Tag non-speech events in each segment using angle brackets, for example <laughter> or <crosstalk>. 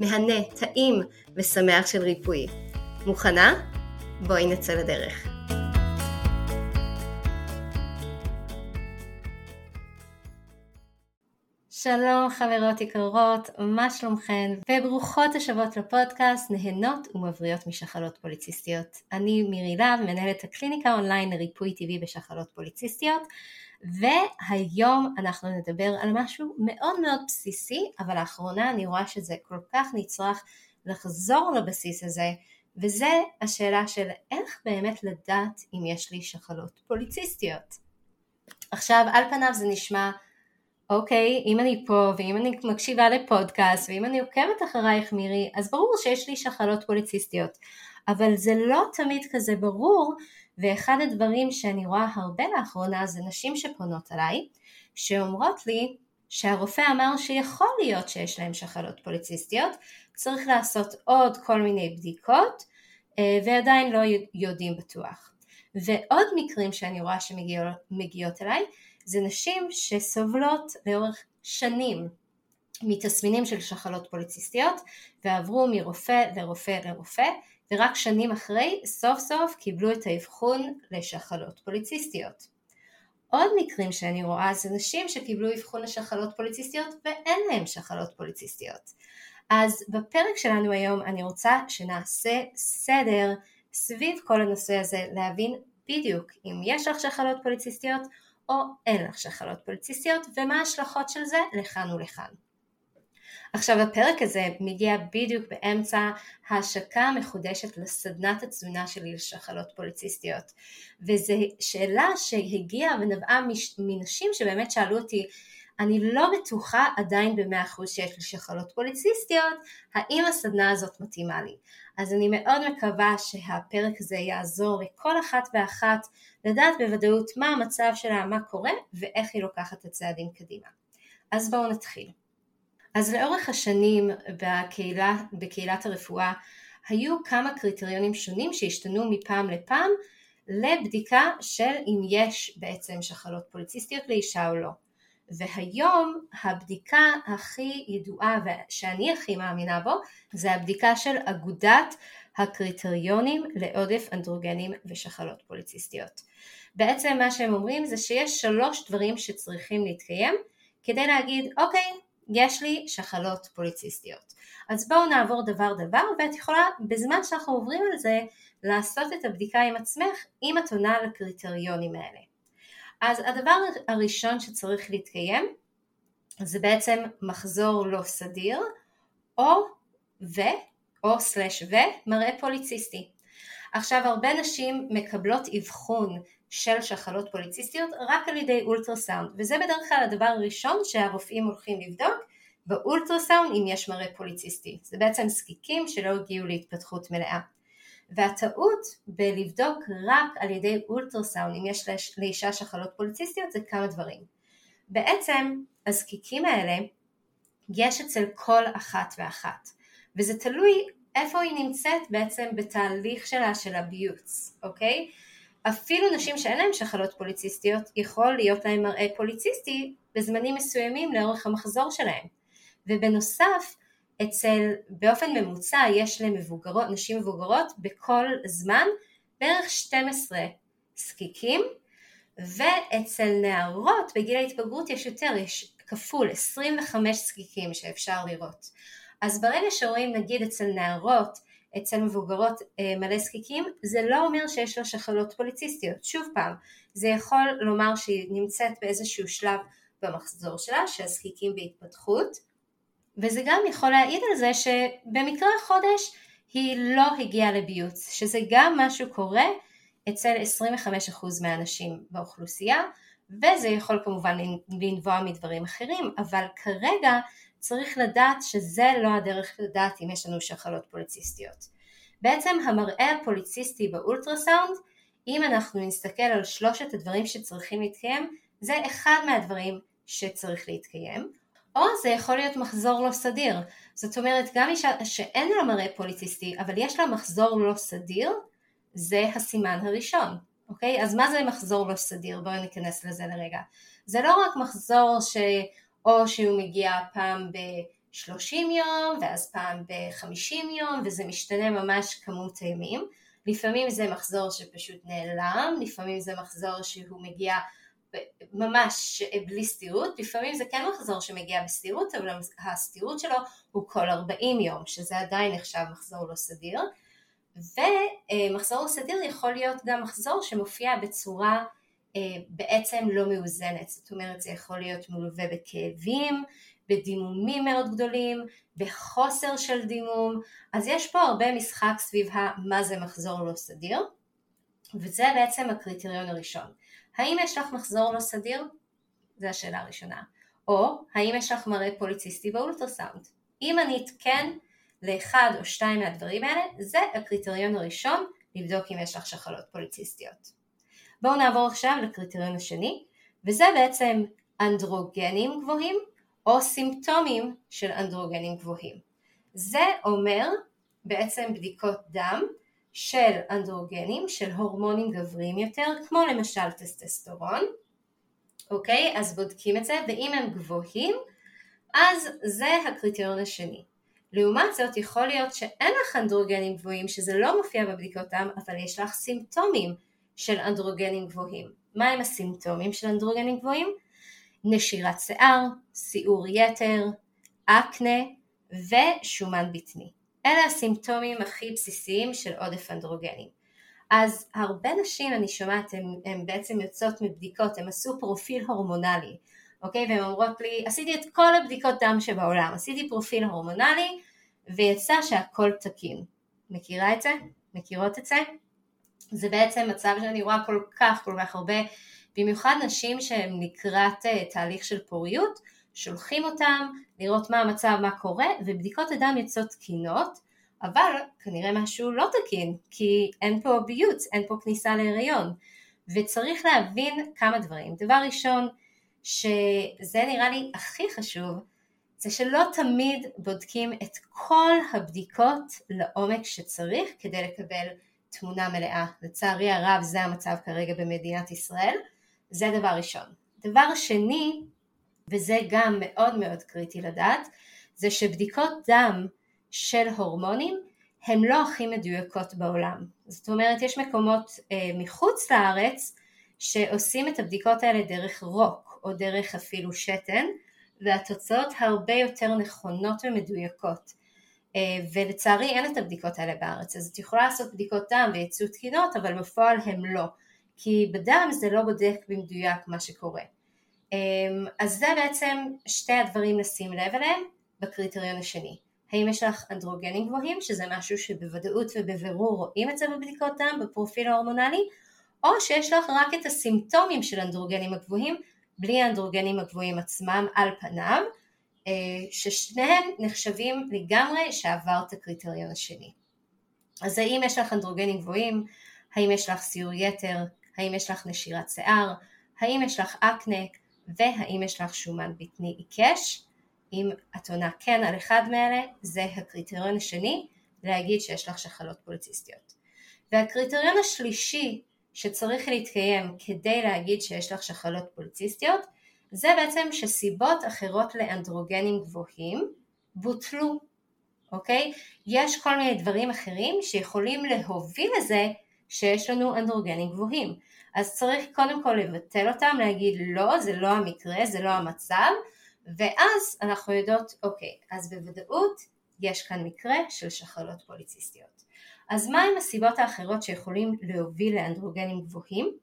מהנה, טעים ושמח של ריפוי. מוכנה? בואי נצא לדרך. שלום חברות יקרות, מה שלומכן? וברוכות השבות לפודקאסט נהנות ומבריות משחלות פוליציסטיות. אני מירי להב, מנהלת הקליניקה אונליין לריפוי טבעי בשחלות פוליציסטיות, והיום אנחנו נדבר על משהו מאוד מאוד בסיסי, אבל לאחרונה אני רואה שזה כל כך נצרך לחזור לבסיס הזה, וזה השאלה של איך באמת לדעת אם יש לי שחלות פוליציסטיות. עכשיו על פניו זה נשמע אוקיי, אם אני פה ואם אני מקשיבה לפודקאסט ואם אני עוקבת אחרייך מירי, אז ברור שיש לי שחלות פוליציסטיות. אבל זה לא תמיד כזה ברור, ואחד הדברים שאני רואה הרבה לאחרונה זה נשים שפונות אליי, שאומרות לי שהרופא אמר שיכול להיות שיש להם שחלות פוליציסטיות, צריך לעשות עוד כל מיני בדיקות, אה, ועדיין לא יודעים בטוח. ועוד מקרים שאני רואה שמגיעות אליי, זה נשים שסובלות לאורך שנים מתסמינים של שחלות פוליציסטיות ועברו מרופא לרופא לרופא ורק שנים אחרי סוף סוף קיבלו את האבחון לשחלות פוליציסטיות. עוד מקרים שאני רואה זה נשים שקיבלו אבחון לשחלות פוליציסטיות ואין להן שחלות פוליציסטיות. אז בפרק שלנו היום אני רוצה שנעשה סדר סביב כל הנושא הזה, להבין בדיוק אם יש לך שחלות פוליציסטיות או אין לך שחלות פוליציסטיות ומה ההשלכות של זה לכאן ולכאן. עכשיו הפרק הזה מגיע בדיוק באמצע ההשקה המחודשת לסדנת התזונה שלי לשחלות פוליציסטיות וזו שאלה שהגיעה ונבעה מנשים שבאמת שאלו אותי אני לא בטוחה עדיין במאה אחוז שיש לי שחלות פוליציסטיות, האם הסדנה הזאת מתאימה לי? אז אני מאוד מקווה שהפרק הזה יעזור לכל אחת ואחת לדעת בוודאות מה המצב שלה, מה קורה ואיך היא לוקחת את הצעדים קדימה. אז בואו נתחיל. אז לאורך השנים בקהילה, בקהילת הרפואה היו כמה קריטריונים שונים שהשתנו מפעם לפעם לבדיקה של אם יש בעצם שחלות פוליציסטיות לאישה או לא. והיום הבדיקה הכי ידועה ושאני הכי מאמינה בו זה הבדיקה של אגודת הקריטריונים לעודף אנדרוגנים ושחלות פוליציסטיות. בעצם מה שהם אומרים זה שיש שלוש דברים שצריכים להתקיים כדי להגיד אוקיי יש לי שחלות פוליציסטיות. אז בואו נעבור דבר דבר ואת יכולה בזמן שאנחנו עוברים על זה לעשות את הבדיקה עם עצמך אם את עונה לקריטריונים האלה. אז הדבר הראשון שצריך להתקיים זה בעצם מחזור לא סדיר או ו או סלש ו מראה פוליציסטי. עכשיו הרבה נשים מקבלות אבחון של שחלות פוליציסטיות רק על ידי אולטרסאונד וזה בדרך כלל הדבר הראשון שהרופאים הולכים לבדוק באולטרסאונד אם יש מראה פוליציסטי זה בעצם זקיקים שלא הגיעו להתפתחות מלאה והטעות בלבדוק רק על ידי אולטרסאונד אם יש לאישה שחלות פוליציסטיות זה כמה דברים בעצם הזקיקים האלה יש אצל כל אחת ואחת וזה תלוי איפה היא נמצאת בעצם בתהליך שלה של הביוץ, אוקיי? אפילו נשים שאין להן שחלות פוליציסטיות יכול להיות להן מראה פוליציסטי בזמנים מסוימים לאורך המחזור שלהן ובנוסף אצל, באופן ממוצע יש למבוגרות, נשים מבוגרות בכל זמן בערך 12 זקיקים ואצל נערות בגיל ההתבגרות יש יותר, יש כפול 25 זקיקים שאפשר לראות. אז ברגע שרואים נגיד אצל נערות אצל מבוגרות אה, מלא זקיקים, זה לא אומר שיש לה שחלות פוליציסטיות. שוב פעם, זה יכול לומר שהיא נמצאת באיזשהו שלב במחזור שלה, שהזקיקים בהתפתחות, וזה גם יכול להעיד על זה שבמקרה החודש היא לא הגיעה לביוץ, שזה גם משהו קורה אצל 25% מהאנשים באוכלוסייה, וזה יכול כמובן לנבוע מדברים אחרים, אבל כרגע צריך לדעת שזה לא הדרך לדעת אם יש לנו שחלות פוליציסטיות. בעצם המראה הפוליציסטי באולטרסאונד, אם אנחנו נסתכל על שלושת הדברים שצריכים להתקיים, זה אחד מהדברים שצריך להתקיים, או זה יכול להיות מחזור לא סדיר. זאת אומרת, גם אישה שאין לה מראה פוליציסטי, אבל יש לה מחזור לא סדיר, זה הסימן הראשון. אוקיי? אז מה זה מחזור לא סדיר? בואו ניכנס לזה לרגע. זה לא רק מחזור ש... או שהוא מגיע פעם ב-30 יום ואז פעם ב-50 יום וזה משתנה ממש כמות הימים. לפעמים זה מחזור שפשוט נעלם, לפעמים זה מחזור שהוא מגיע ממש בלי סטירות, לפעמים זה כן מחזור שמגיע בסטירות, אבל הסטירות שלו הוא כל 40 יום, שזה עדיין נחשב מחזור לא סדיר. ומחזור לא סדיר יכול להיות גם מחזור שמופיע בצורה אה, בעצם לא מאוזנת, זאת אומרת זה יכול להיות מלווה בכאבים, בדימומים מאוד גדולים, בחוסר של דימום, אז יש פה הרבה משחק סביב מה זה מחזור לא סדיר, וזה בעצם הקריטריון הראשון. האם יש לך מחזור לא סדיר? זו השאלה הראשונה. או האם יש לך מראה פוליציסטי באולטרסאונד? אם ענית כן לאחד או שתיים מהדברים האלה, זה הקריטריון הראשון לבדוק אם יש לך שחלות פוליציסטיות. בואו נעבור עכשיו לקריטריון השני, וזה בעצם אנדרוגנים גבוהים או סימפטומים של אנדרוגנים גבוהים. זה אומר בעצם בדיקות דם של אנדרוגנים, של הורמונים גבריים יותר, כמו למשל טסטסטורון, אוקיי? אז בודקים את זה, ואם הם גבוהים, אז זה הקריטריון השני. לעומת זאת יכול להיות שאין לך אנדרוגנים גבוהים, שזה לא מופיע בבדיקות דם, אבל יש לך סימפטומים של אנדרוגנים גבוהים. מה הם הסימפטומים של אנדרוגנים גבוהים? נשירת שיער, סיעור יתר, אקנה ושומן בטני. אלה הסימפטומים הכי בסיסיים של עודף אנדרוגנים. אז הרבה נשים אני שומעת הן בעצם יוצאות מבדיקות, הן עשו פרופיל הורמונלי, אוקיי? והן אומרות לי, עשיתי את כל הבדיקות דם שבעולם, עשיתי פרופיל הורמונלי ויצא שהכל תקין. מכירה את זה? מכירות את זה? זה בעצם מצב שאני רואה כל כך כל כך הרבה, במיוחד נשים שהן לקראת uh, תהליך של פוריות, שולחים אותם לראות מה המצב, מה קורה, ובדיקות הדם יוצאות תקינות, אבל כנראה משהו לא תקין, כי אין פה ביוץ, אין פה כניסה להיריון. וצריך להבין כמה דברים. דבר ראשון, שזה נראה לי הכי חשוב, זה שלא תמיד בודקים את כל הבדיקות לעומק שצריך כדי לקבל תמונה מלאה. לצערי הרב זה המצב כרגע במדינת ישראל, זה דבר ראשון. דבר שני, וזה גם מאוד מאוד קריטי לדעת, זה שבדיקות דם של הורמונים הן לא הכי מדויקות בעולם. זאת אומרת יש מקומות אה, מחוץ לארץ שעושים את הבדיקות האלה דרך רוק או דרך אפילו שתן והתוצאות הרבה יותר נכונות ומדויקות. אה, ולצערי אין את הבדיקות האלה בארץ, אז את יכולה לעשות בדיקות דם ויצאו תקינות, אבל בפועל הן לא, כי בדם זה לא בודק במדויק מה שקורה. אה, אז זה בעצם שתי הדברים לשים לב אליהם בקריטריון השני. האם יש לך אנדרוגנים גבוהים, שזה משהו שבוודאות ובבירור רואים את זה בבדיקות דם, בפרופיל ההורמונלי, או שיש לך רק את הסימפטומים של האנדרוגנים הגבוהים, בלי האנדרוגנים הגבוהים עצמם על פניו, אה, ששניהם נחשבים לגמרי שעברת הקריטריון השני. אז האם יש לך אנדרוגנים גבוהים, האם יש לך סיור יתר, האם יש לך נשירת שיער, האם יש לך אקנה והאם יש לך שומן בטני עיקש, אם את עונה כן על אחד מאלה, זה הקריטריון השני להגיד שיש לך שחלות פוליציסטיות. והקריטריון השלישי שצריך להתקיים כדי להגיד שיש לך שחלות פוליציסטיות זה בעצם שסיבות אחרות לאנדרוגנים גבוהים בוטלו, אוקיי? יש כל מיני דברים אחרים שיכולים להוביל לזה שיש לנו אנדרוגנים גבוהים. אז צריך קודם כל לבטל אותם, להגיד לא, זה לא המקרה, זה לא המצב, ואז אנחנו יודעות, אוקיי, אז בוודאות יש כאן מקרה של שחלות פוליציסטיות. אז מהם הסיבות האחרות שיכולים להוביל לאנדרוגנים גבוהים?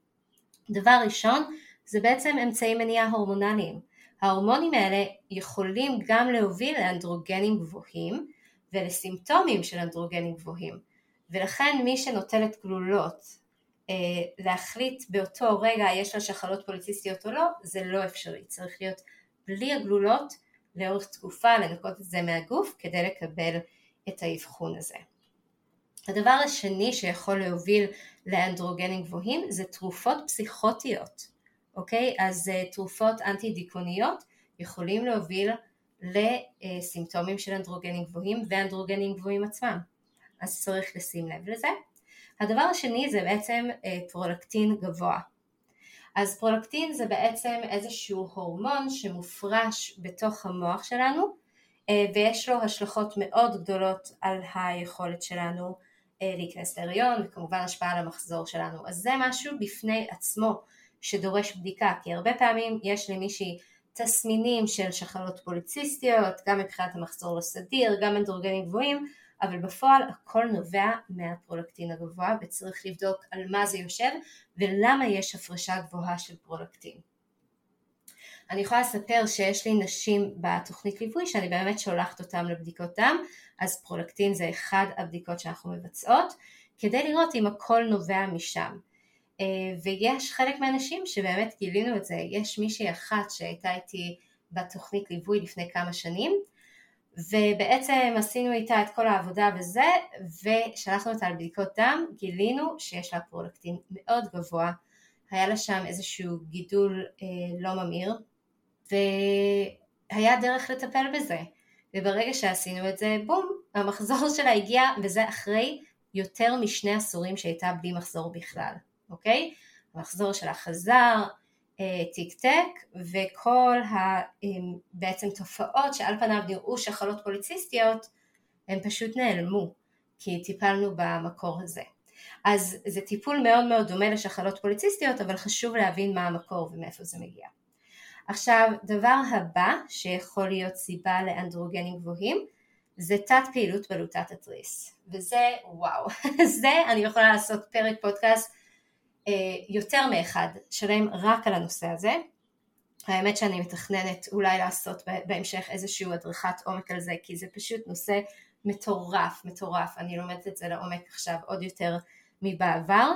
דבר ראשון זה בעצם אמצעי מניעה הורמונליים. ההורמונים האלה יכולים גם להוביל לאנדרוגנים גבוהים ולסימפטומים של אנדרוגנים גבוהים ולכן מי שנוטלת גלולות להחליט באותו רגע יש לה שחלות פוליציסטיות או לא זה לא אפשרי, צריך להיות בלי הגלולות לאורך תקופה לנקות את זה מהגוף כדי לקבל את האבחון הזה. הדבר השני שיכול להוביל לאנדרוגנים גבוהים זה תרופות פסיכוטיות, אוקיי? אז uh, תרופות אנטי דיכאוניות יכולים להוביל לסימפטומים של אנדרוגנים גבוהים ואנדרוגנים גבוהים עצמם, אז צריך לשים לב לזה. הדבר השני זה בעצם uh, פרולקטין גבוה. אז פרולקטין זה בעצם איזשהו הורמון שמופרש בתוך המוח שלנו אה, ויש לו השלכות מאוד גדולות על היכולת שלנו אה, להיכנס להריון וכמובן השפעה על המחזור שלנו אז זה משהו בפני עצמו שדורש בדיקה כי הרבה פעמים יש למישהי תסמינים של שחלות פוליציסטיות גם מבחינת המחזור לא גם אנדרוגנים גבוהים אבל בפועל הכל נובע מהפרולקטין הגבוה וצריך לבדוק על מה זה יושב ולמה יש הפרשה גבוהה של פרולקטין. אני יכולה לספר שיש לי נשים בתוכנית ליווי שאני באמת שולחת אותם לבדיקות דם, אז פרולקטין זה אחד הבדיקות שאנחנו מבצעות, כדי לראות אם הכל נובע משם. אה, ויש חלק מהנשים שבאמת גילינו את זה, יש מישהי אחת שהייתה איתי בתוכנית ליווי לפני כמה שנים, ובעצם עשינו איתה את כל העבודה וזה, ושלחנו אותה לבדיקות דם, גילינו שיש לה פרולקטין מאוד גבוה, היה לה שם איזשהו גידול אה, לא ממאיר, והיה דרך לטפל בזה. וברגע שעשינו את זה, בום, המחזור שלה הגיע, וזה אחרי יותר משני עשורים שהייתה בלי מחזור בכלל, אוקיי? המחזור שלה חזר, טק וכל ה, בעצם תופעות שעל פניו נראו שחלות פוליציסטיות הן פשוט נעלמו כי טיפלנו במקור הזה. אז זה טיפול מאוד מאוד דומה לשחלות פוליציסטיות אבל חשוב להבין מה המקור ומאיפה זה מגיע. עכשיו דבר הבא שיכול להיות סיבה לאנדרוגנים גבוהים זה תת פעילות בלוטת התריס וזה וואו <laughs> זה אני יכולה לעשות פרק פודקאסט אה, יותר מאחד שלם רק על הנושא הזה. האמת שאני מתכננת אולי לעשות בהמשך איזושהי הדרכת עומק על זה כי זה פשוט נושא מטורף, מטורף, אני לומדת את זה לעומק עכשיו עוד יותר מבעבר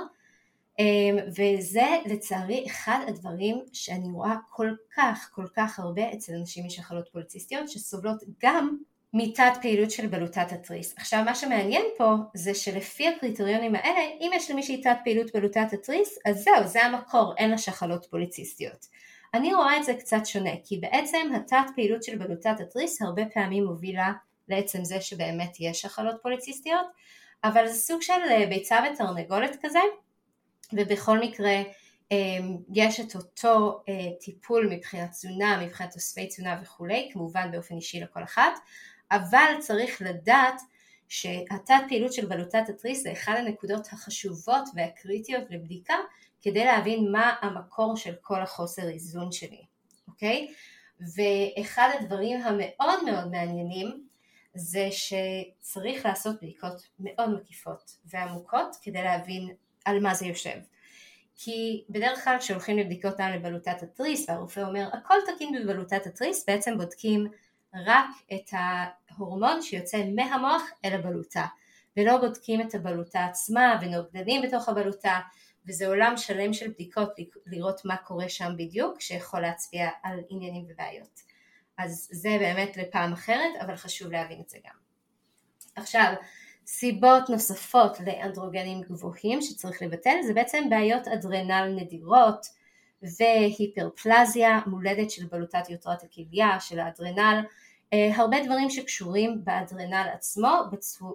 אה, וזה לצערי אחד הדברים שאני רואה כל כך כל כך הרבה אצל אנשים משחלות פוליציסטיות שסובלות גם מתת פעילות של בלוטת התריס. עכשיו מה שמעניין פה זה שלפי הקריטריונים האלה אם יש למישהי תת פעילות בלוטת התריס אז זהו זה המקור אין לה שחלות פוליציסטיות. אני רואה את זה קצת שונה כי בעצם התת פעילות של בלוטת התריס הרבה פעמים מובילה לעצם זה שבאמת יש שחלות פוליציסטיות אבל זה סוג של אה, ביצה ותרנגולת כזה ובכל מקרה אמ, יש את אותו אה, טיפול מבחינת תזונה, מבחינת תוספי תזונה וכולי, כמובן באופן אישי לכל אחת, אבל צריך לדעת שהתת פעילות של בלוטת התריס זה אחד הנקודות החשובות והקריטיות לבדיקה כדי להבין מה המקור של כל החוסר איזון שלי, אוקיי? ואחד הדברים המאוד מאוד מעניינים זה שצריך לעשות בדיקות מאוד מקיפות ועמוקות כדי להבין על מה זה יושב. כי בדרך כלל כשהולכים לבדיקות דם לבלוטת התריס והרופא אומר הכל תקין בבלוטת התריס בעצם בודקים רק את ההורמון שיוצא מהמוח אל הבלוטה ולא בודקים את הבלוטה עצמה ונוגדנים בתוך הבלוטה וזה עולם שלם של בדיקות לראות מה קורה שם בדיוק שיכול להצביע על עניינים ובעיות אז זה באמת לפעם אחרת אבל חשוב להבין את זה גם. עכשיו סיבות נוספות לאנדרוגנים גבוהים שצריך לבטל זה בעצם בעיות אדרנל נדירות והיפרפלזיה מולדת של בלוטת יותרת הכליה, של האדרנל, אה, הרבה דברים שקשורים באדרנל עצמו,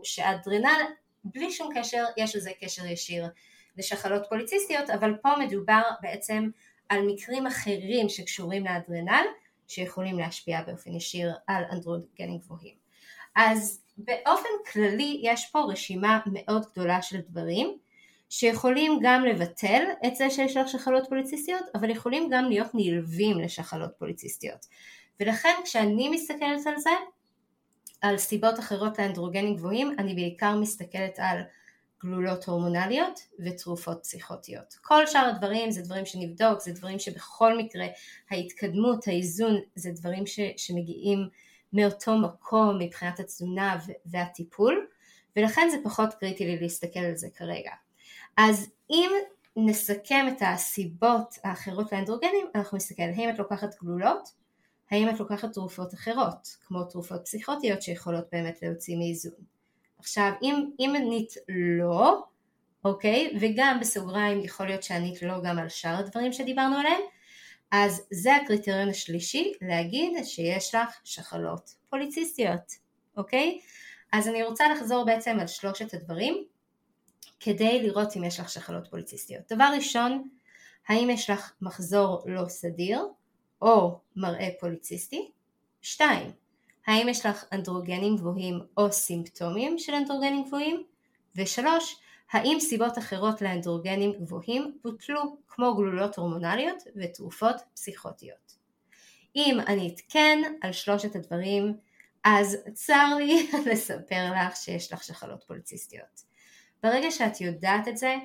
שהאדרנל בלי שום קשר, יש לזה קשר ישיר לשחלות פוליציסטיות, אבל פה מדובר בעצם על מקרים אחרים שקשורים לאדרנל, שיכולים להשפיע באופן ישיר על אנדרוגנים גבוהים. אז באופן כללי יש פה רשימה מאוד גדולה של דברים שיכולים גם לבטל את זה שיש לך שחלות פוליציסטיות, אבל יכולים גם להיות נלווים לשחלות פוליציסטיות. ולכן כשאני מסתכלת על זה, על סיבות אחרות לאנדרוגנים גבוהים, אני בעיקר מסתכלת על גלולות הורמונליות ותרופות פסיכוטיות. כל שאר הדברים זה דברים שנבדוק, זה דברים שבכל מקרה ההתקדמות, האיזון, זה דברים ש, שמגיעים מאותו מקום מבחינת התזונה והטיפול, ולכן זה פחות קריטי לי להסתכל על זה כרגע. אז אם נסכם את הסיבות האחרות לאנדרוגנים, אנחנו נסתכל האם את לוקחת גלולות, האם את לוקחת תרופות אחרות, כמו תרופות פסיכוטיות שיכולות באמת להוציא מאיזון. עכשיו, אם, אם ענית לא, אוקיי, וגם בסוגריים יכול להיות שענית לא גם על שאר הדברים שדיברנו עליהם, אז זה הקריטריון השלישי, להגיד שיש לך שחלות פוליציסטיות, אוקיי? אז אני רוצה לחזור בעצם על שלושת הדברים כדי לראות אם יש לך שחלות פוליציסטיות. דבר ראשון, האם יש לך מחזור לא סדיר או מראה פוליציסטי? שתיים, האם יש לך אנדרוגנים גבוהים או סימפטומים של אנדרוגנים גבוהים? ושלוש, האם סיבות אחרות לאנדרוגנים גבוהים בוטלו כמו גלולות הורמונליות ותרופות פסיכוטיות? אם ענית כן על שלושת הדברים, אז צר לי <laughs> לספר לך שיש לך שחלות פוליציסטיות. ברגע שאת יודעת את זה,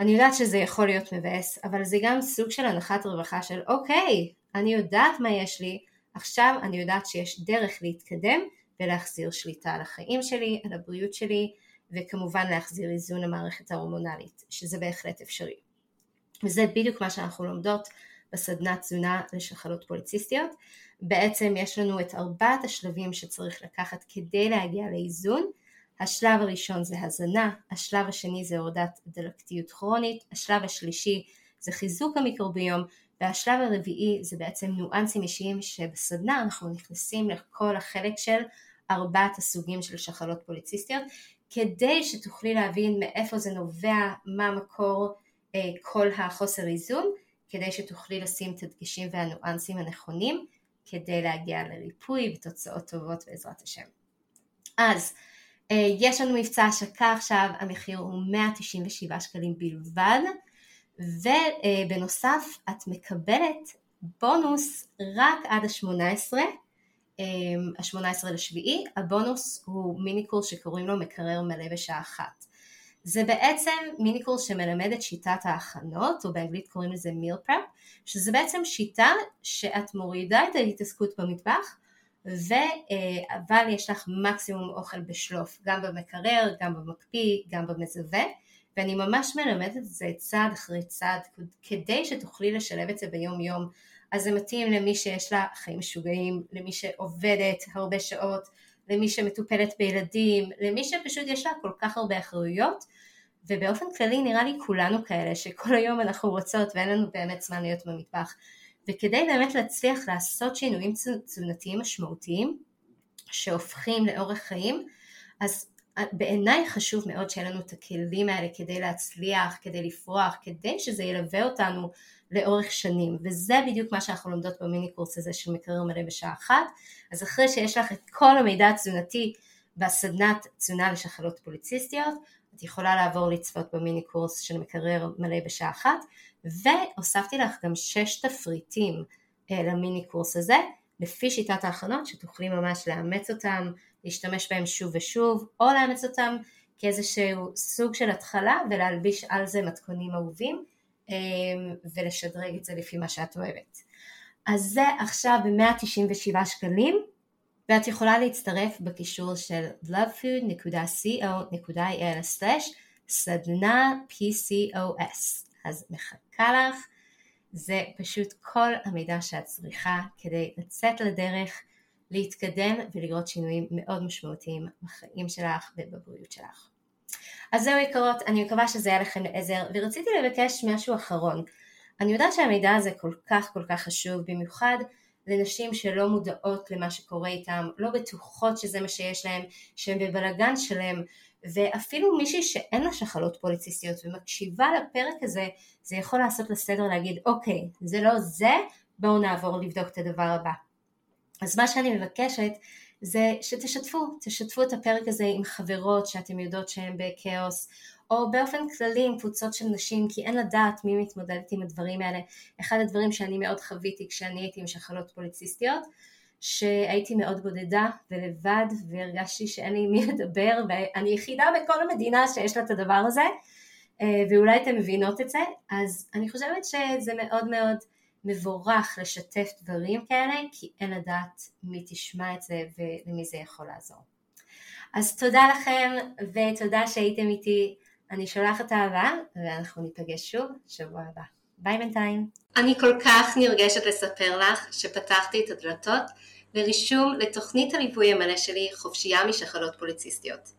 אני יודעת שזה יכול להיות מבאס, אבל זה גם סוג של הנחת רווחה של אוקיי, אני יודעת מה יש לי, עכשיו אני יודעת שיש דרך להתקדם ולהחזיר שליטה על החיים שלי, על הבריאות שלי, וכמובן להחזיר איזון למערכת ההורמונלית, שזה בהחלט אפשרי. וזה בדיוק מה שאנחנו לומדות בסדנת תזונה לשחלות פוליציסטיות. בעצם יש לנו את ארבעת השלבים שצריך לקחת כדי להגיע לאיזון. השלב הראשון זה הזנה, השלב השני זה הורדת דלקתיות כרונית, השלב השלישי זה חיזוק המיקרוביום, והשלב הרביעי זה בעצם ניואנסים אישיים שבסדנה אנחנו נכנסים לכל החלק של ארבעת הסוגים של שחלות פוליציסטיות כדי שתוכלי להבין מאיפה זה נובע, מה מקור אה, כל החוסר איזון, כדי שתוכלי לשים את הדגשים והניואנסים הנכונים כדי להגיע לריפוי ותוצאות טובות בעזרת השם. אז יש לנו מבצע השקה עכשיו, המחיר הוא 197 שקלים בלבד, ובנוסף את מקבלת בונוס רק עד ה-18, ה-18 לשביעי, הבונוס הוא מיני קורס שקוראים לו מקרר מלא בשעה אחת. זה בעצם מיני קורס שמלמד את שיטת ההכנות, או באנגלית קוראים לזה מיל פרפ, שזה בעצם שיטה שאת מורידה את ההתעסקות במטבח, אבל יש לך מקסימום אוכל בשלוף, גם במקרר, גם במקפיא, גם במזווה, ואני ממש מלמדת את זה צעד אחרי צעד כדי שתוכלי לשלב את זה ביום יום. אז זה מתאים למי שיש לה חיים משוגעים, למי שעובדת הרבה שעות, למי שמטופלת בילדים, למי שפשוט יש לה כל כך הרבה אחריויות, ובאופן כללי נראה לי כולנו כאלה שכל היום אנחנו רוצות ואין לנו באמת זמן להיות במטבח. וכדי באמת להצליח לעשות שינויים תזונתיים משמעותיים שהופכים לאורך חיים, אז בעיניי חשוב מאוד שיהיה לנו את הכלים האלה כדי להצליח, כדי לפרוח, כדי שזה ילווה אותנו לאורך שנים, וזה בדיוק מה שאנחנו לומדות במיני קורס הזה של מקרר מלא בשעה אחת, אז אחרי שיש לך את כל המידע התזונתי בסדנת תזונה לשחלות פוליציסטיות, את יכולה לעבור לצפות במיני קורס של מקרר מלא בשעה אחת, והוספתי לך גם שש תפריטים אה, למיני קורס הזה, לפי שיטת ההכנות שתוכלי ממש לאמץ אותם, להשתמש בהם שוב ושוב, או לאמץ אותם כאיזשהו סוג של התחלה ולהלביש על זה מתכונים אהובים אמ, ולשדרג את זה לפי מה שאת אוהבת. אז זה עכשיו ב-197 שקלים ואת יכולה להצטרף בקישור של lovefood.co.il/סדנה PCOS אז מחכה לך זה פשוט כל המידע שאת צריכה כדי לצאת לדרך, להתקדם ולראות שינויים מאוד משמעותיים בחיים שלך ובבריאות שלך. אז זהו יקרות, אני מקווה שזה היה לכם לעזר ורציתי לבקש משהו אחרון. אני יודעת שהמידע הזה כל כך כל כך חשוב, במיוחד לנשים שלא מודעות למה שקורה איתן, לא בטוחות שזה מה שיש להן, שהן בבלגן שלם ואפילו מישהי שאין לה שחלות פוליציסטיות ומקשיבה לפרק הזה, זה יכול לעשות לה סדר להגיד אוקיי, זה לא זה, בואו נעבור לבדוק את הדבר הבא. אז מה שאני מבקשת זה שתשתפו, תשתפו את הפרק הזה עם חברות שאתם יודעות שהן בכאוס, או באופן כללי עם קבוצות של נשים, כי אין לדעת מי מתמודדת עם הדברים האלה. אחד הדברים שאני מאוד חוויתי כשאני הייתי עם שחלות פוליציסטיות, שהייתי מאוד בודדה ולבד והרגשתי שאין לי מי לדבר ואני יחידה בכל המדינה שיש לה את הדבר הזה אה, ואולי אתן מבינות את זה, אז אני חושבת שזה מאוד מאוד מבורך לשתף דברים כאלה כי אין לדעת מי תשמע את זה ולמי זה יכול לעזור. אז תודה לכם ותודה שהייתם איתי, אני שולחת אהבה ואנחנו ניפגש שוב שבוע הבא. ביי בינתיים. אני כל כך נרגשת לספר לך שפתחתי את הדלתות לרישום לתוכנית הליווי המלא שלי חופשייה משחלות פוליציסטיות.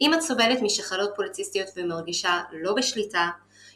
אם את סובלת משחלות פוליציסטיות ומרגישה לא בשליטה,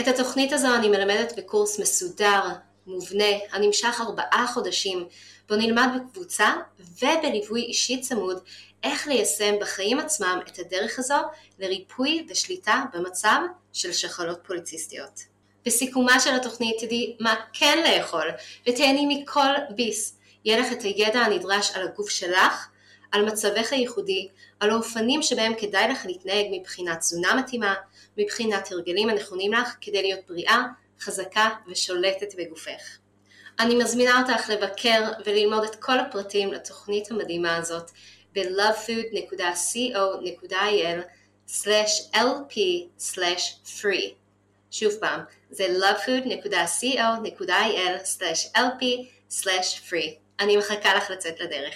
את התוכנית הזו אני מלמדת בקורס מסודר, מובנה, הנמשך ארבעה חודשים, בו נלמד בקבוצה ובליווי אישי צמוד איך ליישם בחיים עצמם את הדרך הזו לריפוי ושליטה במצב של שחלות פוליציסטיות. בסיכומה של התוכנית תדעי מה כן לאכול ותהני מכל ביס. יהיה לך את הידע הנדרש על הגוף שלך, על מצבך הייחודי, על האופנים שבהם כדאי לך להתנהג מבחינת תזונה מתאימה, מבחינת הרגלים הנכונים לך כדי להיות בריאה, חזקה ושולטת בגופך. אני מזמינה אותך לבקר וללמוד את כל הפרטים לתוכנית המדהימה הזאת ב-lovefood.co.il/lp/free שוב פעם, זה lovefood.co.il/lp/free אני מחכה לך לצאת לדרך.